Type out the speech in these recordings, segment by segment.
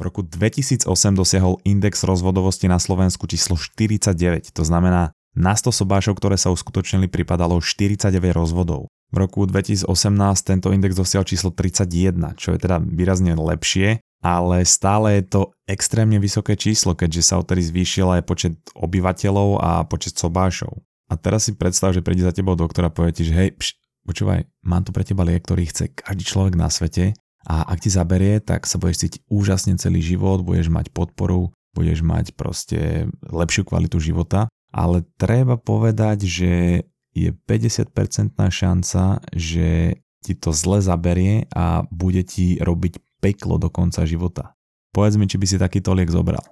V roku 2008 dosiahol index rozvodovosti na Slovensku číslo 49, to znamená na 100 sobášov, ktoré sa uskutočnili, pripadalo 49 rozvodov. V roku 2018 tento index dosiahol číslo 31, čo je teda výrazne lepšie, ale stále je to extrémne vysoké číslo, keďže sa odtedy zvýšil aj počet obyvateľov a počet sobášov. A teraz si predstav, že príde za tebou doktora a povie ti, že hej, pš, počúvaj, mám tu pre teba liek, ktorý chce každý človek na svete a ak ti zaberie, tak sa budeš cítiť úžasne celý život, budeš mať podporu, budeš mať proste lepšiu kvalitu života ale treba povedať, že je 50% šanca, že ti to zle zaberie a bude ti robiť peklo do konca života. Povedz mi, či by si takýto liek zobral.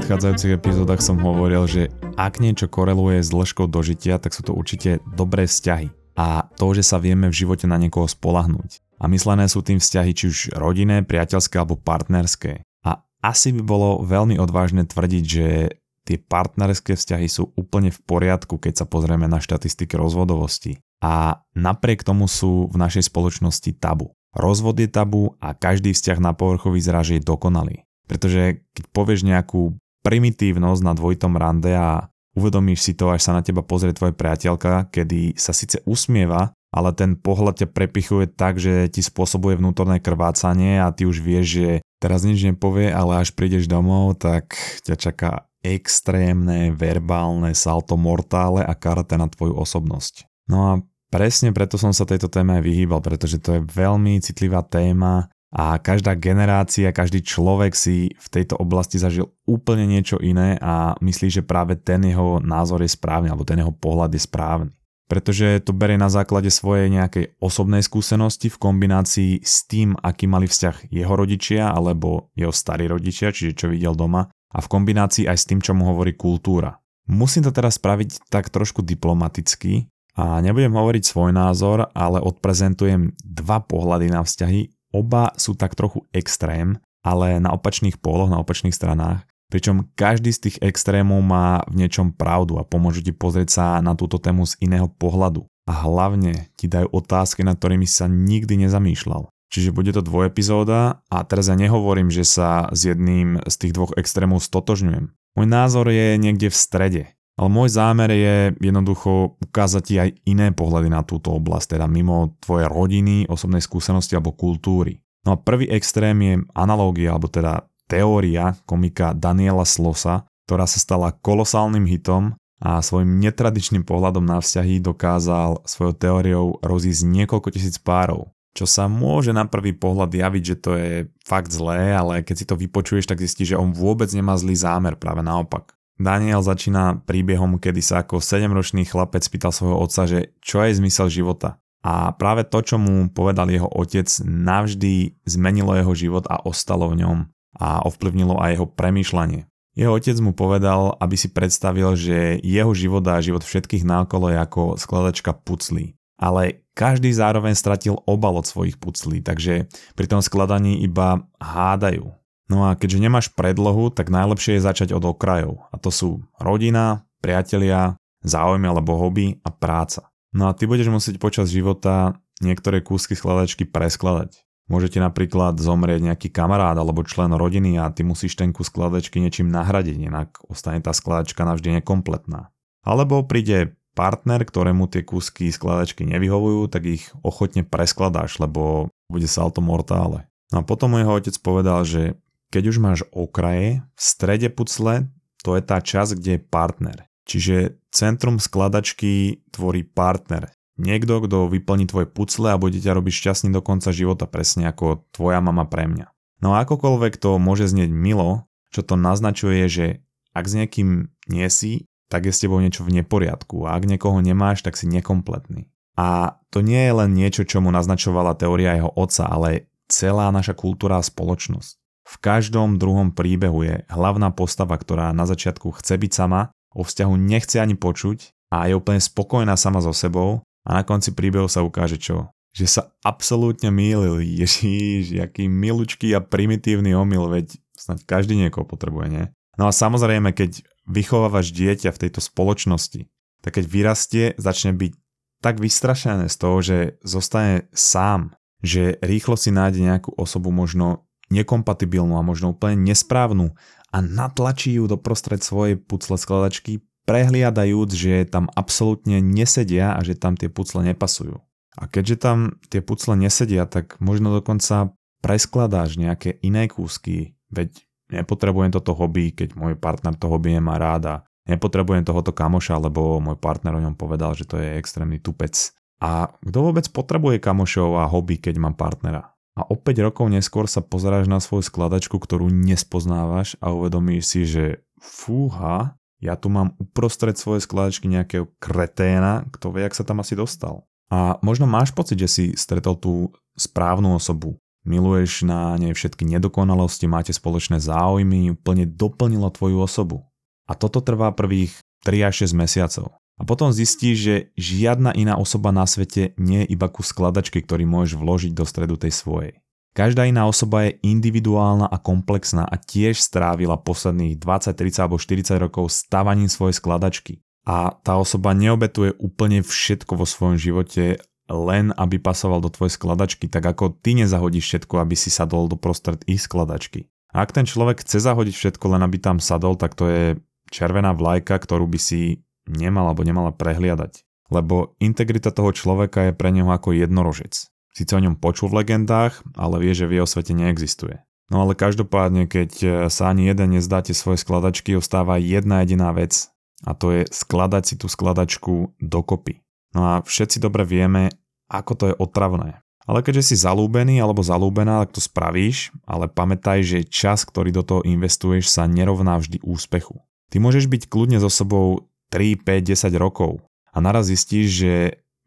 Predchádzajúcich epizódach som hovoril, že ak niečo koreluje s dĺžkou dožitia, tak sú to určite dobré vzťahy a to, že sa vieme v živote na niekoho spolahnúť a myslené sú tým vzťahy či už rodinné, priateľské alebo partnerské. A asi by bolo veľmi odvážne tvrdiť, že tie partnerské vzťahy sú úplne v poriadku, keď sa pozrieme na štatistiky rozvodovosti. A napriek tomu sú v našej spoločnosti tabu. Rozvod je tabu a každý vzťah na povrchu vyzerá, že je dokonalý. Pretože keď povieš nejakú primitívnosť na dvojitom rande a uvedomíš si to, až sa na teba pozrie tvoja priateľka, kedy sa síce usmieva, ale ten pohľad ťa prepichuje tak, že ti spôsobuje vnútorné krvácanie a ty už vieš, že teraz nič nepovie, ale až prídeš domov, tak ťa čaká extrémne verbálne salto mortále a karate na tvoju osobnosť. No a presne preto som sa tejto téme aj vyhýbal, pretože to je veľmi citlivá téma a každá generácia, každý človek si v tejto oblasti zažil úplne niečo iné a myslí, že práve ten jeho názor je správny alebo ten jeho pohľad je správny pretože to berie na základe svojej nejakej osobnej skúsenosti v kombinácii s tým, aký mali vzťah jeho rodičia alebo jeho starí rodičia, čiže čo videl doma, a v kombinácii aj s tým, čo mu hovorí kultúra. Musím to teraz spraviť tak trošku diplomaticky a nebudem hovoriť svoj názor, ale odprezentujem dva pohľady na vzťahy. Oba sú tak trochu extrém, ale na opačných póloch, na opačných stranách Pričom každý z tých extrémov má v niečom pravdu a pomôže ti pozrieť sa na túto tému z iného pohľadu. A hlavne ti dajú otázky, nad ktorými sa nikdy nezamýšľal. Čiže bude to dvojepizóda a teraz ja nehovorím, že sa s jedným z tých dvoch extrémov stotožňujem. Môj názor je niekde v strede. Ale môj zámer je jednoducho ukázať ti aj iné pohľady na túto oblasť, teda mimo tvoje rodiny, osobnej skúsenosti alebo kultúry. No a prvý extrém je analógia, alebo teda teória komika Daniela Slosa, ktorá sa stala kolosálnym hitom a svojim netradičným pohľadom na vzťahy dokázal svojou teóriou rozísť niekoľko tisíc párov. Čo sa môže na prvý pohľad javiť, že to je fakt zlé, ale keď si to vypočuješ, tak zistíš, že on vôbec nemá zlý zámer, práve naopak. Daniel začína príbehom, kedy sa ako 7-ročný chlapec pýtal svojho otca, že čo je zmysel života. A práve to, čo mu povedal jeho otec, navždy zmenilo jeho život a ostalo v ňom a ovplyvnilo aj jeho premýšľanie. Jeho otec mu povedal, aby si predstavil, že jeho život a život všetkých náokolo je ako skladačka puclí. Ale každý zároveň stratil obal od svojich puclí, takže pri tom skladaní iba hádajú. No a keďže nemáš predlohu, tak najlepšie je začať od okrajov. A to sú rodina, priatelia, záujmy alebo hobby a práca. No a ty budeš musieť počas života niektoré kúsky skladačky preskladať. Môžete napríklad zomrieť nejaký kamarát alebo člen rodiny a ty musíš ten kus skladačky niečím nahradiť, inak ostane tá skladačka navždy nekompletná. Alebo príde partner, ktorému tie kúsky skladačky nevyhovujú, tak ich ochotne preskladáš, lebo bude salto mortále. No a potom jeho otec povedal, že keď už máš okraje, v strede pucle to je tá časť, kde je partner. Čiže centrum skladačky tvorí partner, Niekto, kto vyplní tvoje pucle a bude ťa robiť šťastný do konca života, presne ako tvoja mama pre mňa. No a akokoľvek to môže znieť milo, čo to naznačuje je, že ak s niekým nie si, tak je s tebou niečo v neporiadku a ak niekoho nemáš, tak si nekompletný. A to nie je len niečo, čo mu naznačovala teória jeho otca, ale celá naša kultúra a spoločnosť. V každom druhom príbehu je hlavná postava, ktorá na začiatku chce byť sama, o vzťahu nechce ani počuť a je úplne spokojná sama so sebou a na konci príbehu sa ukáže čo? Že sa absolútne mýlil. Ježiš, jaký milučký a primitívny omyl, veď snad každý niekoho potrebuje, nie? No a samozrejme, keď vychovávaš dieťa v tejto spoločnosti, tak keď vyrastie, začne byť tak vystrašené z toho, že zostane sám, že rýchlo si nájde nejakú osobu možno nekompatibilnú a možno úplne nesprávnu a natlačí ju do prostred svojej pucle skladačky, prehliadajúc, že tam absolútne nesedia a že tam tie pucle nepasujú. A keďže tam tie pucle nesedia, tak možno dokonca preskladáš nejaké iné kúsky, veď nepotrebujem toto hobby, keď môj partner to hobby nemá rád a nepotrebujem tohoto kamoša, lebo môj partner o ňom povedal, že to je extrémny tupec. A kto vôbec potrebuje kamošov a hobby, keď mám partnera? A o 5 rokov neskôr sa pozeráš na svoju skladačku, ktorú nespoznávaš a uvedomíš si, že fúha, ja tu mám uprostred svojej skladačky nejakého kreténa, kto vie, jak sa tam asi dostal. A možno máš pocit, že si stretol tú správnu osobu. Miluješ na nej všetky nedokonalosti, máte spoločné záujmy, úplne doplnilo tvoju osobu. A toto trvá prvých 3 až 6 mesiacov. A potom zistíš, že žiadna iná osoba na svete nie je iba ku skladačky, ktorý môžeš vložiť do stredu tej svojej. Každá iná osoba je individuálna a komplexná a tiež strávila posledných 20, 30 alebo 40 rokov stavaním svojej skladačky. A tá osoba neobetuje úplne všetko vo svojom živote len aby pasoval do tvojej skladačky, tak ako ty nezahodíš všetko, aby si sadol do prostred ich skladačky. A ak ten človek chce zahodiť všetko len aby tam sadol, tak to je červená vlajka, ktorú by si nemal alebo nemala prehliadať. Lebo integrita toho človeka je pre neho ako jednorožec. Sice o ňom počul v legendách, ale vie, že v jeho svete neexistuje. No ale každopádne, keď sa ani jeden nezdáte svoje skladačky, ostáva jedna jediná vec a to je skladať si tú skladačku dokopy. No a všetci dobre vieme, ako to je otravné. Ale keďže si zalúbený alebo zalúbená, tak to spravíš, ale pamätaj, že čas, ktorý do toho investuješ, sa nerovná vždy úspechu. Ty môžeš byť kľudne so sobou 3, 5, 10 rokov a naraz zistíš, že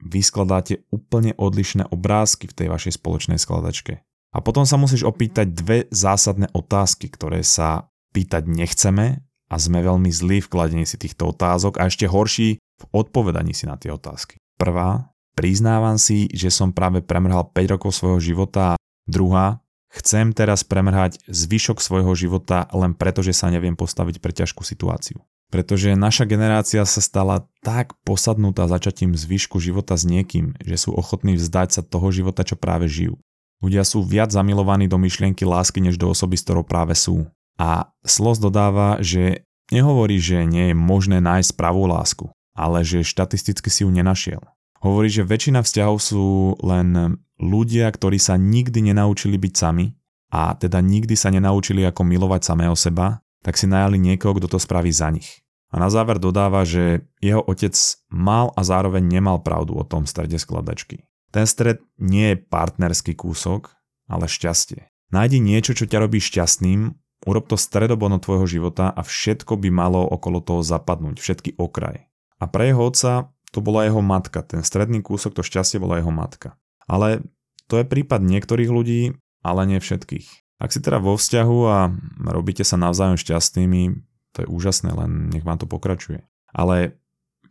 vy skladáte úplne odlišné obrázky v tej vašej spoločnej skladačke. A potom sa musíš opýtať dve zásadné otázky, ktoré sa pýtať nechceme a sme veľmi zlí v kladení si týchto otázok a ešte horší v odpovedaní si na tie otázky. Prvá, priznávam si, že som práve premrhal 5 rokov svojho života. Druhá, Chcem teraz premrhať zvyšok svojho života len preto, že sa neviem postaviť pre ťažkú situáciu. Pretože naša generácia sa stala tak posadnutá začatím zvyšku života s niekým, že sú ochotní vzdať sa toho života, čo práve žijú. Ľudia sú viac zamilovaní do myšlienky lásky, než do osoby, s ktorou práve sú. A Slos dodáva, že nehovorí, že nie je možné nájsť pravú lásku, ale že štatisticky si ju nenašiel. Hovorí, že väčšina vzťahov sú len ľudia, ktorí sa nikdy nenaučili byť sami a teda nikdy sa nenaučili ako milovať samého seba, tak si najali niekoho, kto to spraví za nich. A na záver dodáva, že jeho otec mal a zároveň nemal pravdu o tom strede skladačky. Ten stred nie je partnerský kúsok, ale šťastie. Nájdi niečo, čo ťa robí šťastným, urob to stredobono tvojho života a všetko by malo okolo toho zapadnúť, všetky okraj. A pre jeho otca to bola jeho matka, ten stredný kúsok, to šťastie bola jeho matka. Ale to je prípad niektorých ľudí, ale nie všetkých. Ak si teda vo vzťahu a robíte sa navzájom šťastnými, to je úžasné, len nech vám to pokračuje. Ale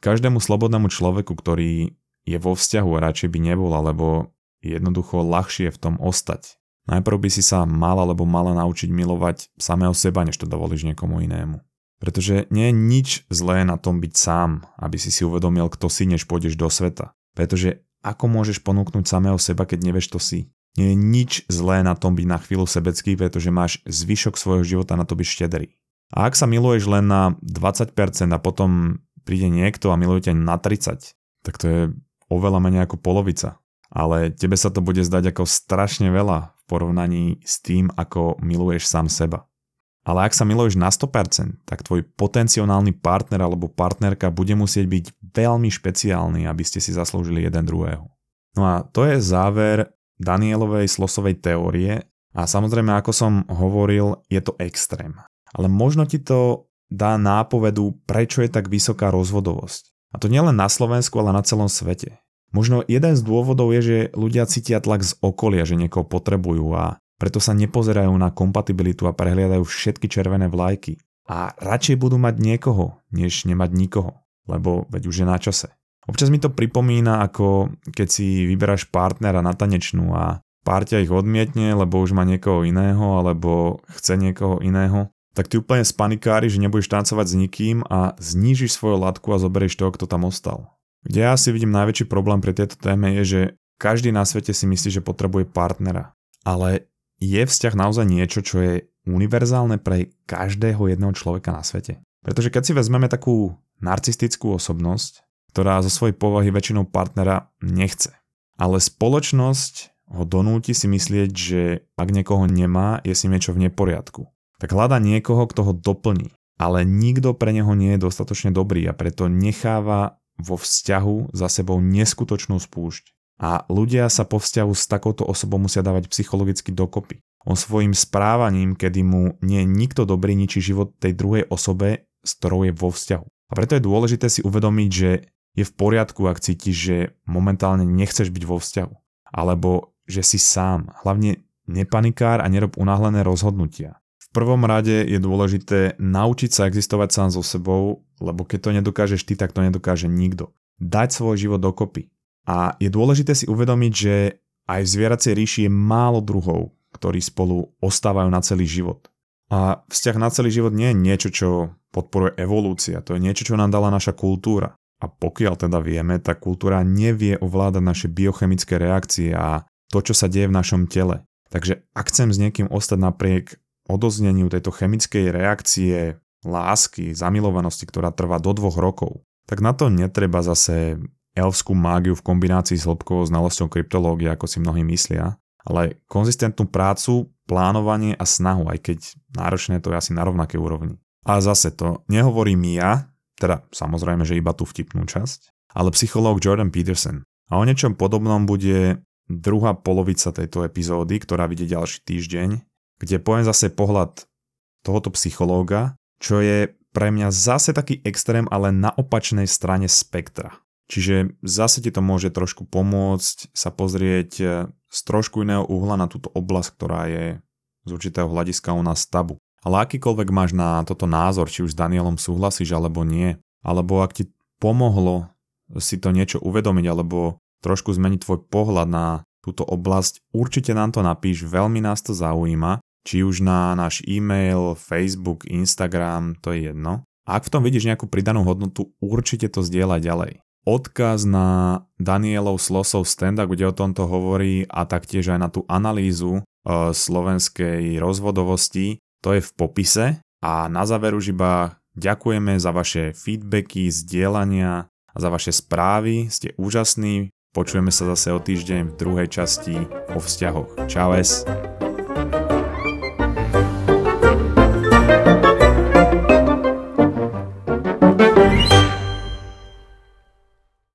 každému slobodnému človeku, ktorý je vo vzťahu a radšej by nebol, alebo jednoducho ľahšie v tom ostať. Najprv by si sa mal alebo mala naučiť milovať samého seba, než to dovolíš niekomu inému. Pretože nie je nič zlé na tom byť sám, aby si si uvedomil, kto si, než pôjdeš do sveta. Pretože ako môžeš ponúknuť samého seba, keď nevieš, to si? Nie je nič zlé na tom byť na chvíľu sebecký, pretože máš zvyšok svojho života na to byť štedrý. A ak sa miluješ len na 20% a potom príde niekto a miluje ťa na 30, tak to je oveľa menej ako polovica. Ale tebe sa to bude zdať ako strašne veľa v porovnaní s tým, ako miluješ sám seba. Ale ak sa miluješ na 100%, tak tvoj potenciálny partner alebo partnerka bude musieť byť veľmi špeciálny, aby ste si zaslúžili jeden druhého. No a to je záver Danielovej slosovej teórie a samozrejme, ako som hovoril, je to extrém. Ale možno ti to dá nápovedu, prečo je tak vysoká rozvodovosť. A to nielen na Slovensku, ale na celom svete. Možno jeden z dôvodov je, že ľudia cítia tlak z okolia, že niekoho potrebujú a preto sa nepozerajú na kompatibilitu a prehliadajú všetky červené vlajky. A radšej budú mať niekoho, než nemať nikoho, lebo veď už je na čase. Občas mi to pripomína, ako keď si vyberáš partnera na tanečnú a pár ťa ich odmietne, lebo už má niekoho iného, alebo chce niekoho iného. Tak ty úplne spanikári, že nebudeš tancovať s nikým a znížiš svoju latku a zoberieš toho, kto tam ostal. Kde ja si vidím najväčší problém pri tejto téme je, že každý na svete si myslí, že potrebuje partnera. Ale je vzťah naozaj niečo, čo je univerzálne pre každého jedného človeka na svete. Pretože keď si vezmeme takú narcistickú osobnosť, ktorá zo svojej povahy väčšinou partnera nechce. Ale spoločnosť ho donúti si myslieť, že ak niekoho nemá, je si niečo v neporiadku tak hľada niekoho, kto ho doplní. Ale nikto pre neho nie je dostatočne dobrý a preto necháva vo vzťahu za sebou neskutočnú spúšť. A ľudia sa po vzťahu s takouto osobou musia dávať psychologicky dokopy. On svojim správaním, kedy mu nie je nikto dobrý, ničí život tej druhej osobe, s ktorou je vo vzťahu. A preto je dôležité si uvedomiť, že je v poriadku, ak cítiš, že momentálne nechceš byť vo vzťahu. Alebo že si sám. Hlavne nepanikár a nerob unáhlené rozhodnutia prvom rade je dôležité naučiť sa existovať sám so sebou, lebo keď to nedokážeš ty, tak to nedokáže nikto. Dať svoj život dokopy. A je dôležité si uvedomiť, že aj v zvieracej ríši je málo druhov, ktorí spolu ostávajú na celý život. A vzťah na celý život nie je niečo, čo podporuje evolúcia, to je niečo, čo nám dala naša kultúra. A pokiaľ teda vieme, tá kultúra nevie ovládať naše biochemické reakcie a to, čo sa deje v našom tele. Takže ak chcem s niekým ostať napriek odozneniu tejto chemickej reakcie lásky, zamilovanosti, ktorá trvá do dvoch rokov, tak na to netreba zase elfskú mágiu v kombinácii s hĺbkovou znalosťou kryptológie, ako si mnohí myslia, ale konzistentnú prácu, plánovanie a snahu, aj keď náročné to je asi na rovnaké úrovni. A zase to nehovorím ja, teda samozrejme, že iba tú vtipnú časť, ale psychológ Jordan Peterson. A o niečom podobnom bude druhá polovica tejto epizódy, ktorá vyjde ďalší týždeň kde poviem zase pohľad tohoto psychológa, čo je pre mňa zase taký extrém, ale na opačnej strane spektra. Čiže zase ti to môže trošku pomôcť sa pozrieť e, z trošku iného uhla na túto oblasť, ktorá je z určitého hľadiska u nás tabu. Ale akýkoľvek máš na toto názor, či už s Danielom súhlasíš alebo nie, alebo ak ti pomohlo si to niečo uvedomiť alebo trošku zmeniť tvoj pohľad na túto oblasť, určite nám to napíš, veľmi nás to zaujíma či už na náš e-mail, Facebook, Instagram, to je jedno. Ak v tom vidíš nejakú pridanú hodnotu, určite to zdieľaj ďalej. Odkaz na Danielov Slosov stand kde o tomto hovorí a taktiež aj na tú analýzu e, slovenskej rozvodovosti, to je v popise. A na záver už iba ďakujeme za vaše feedbacky, zdieľania a za vaše správy, ste úžasní. Počujeme sa zase o týždeň v druhej časti o vzťahoch. Čau.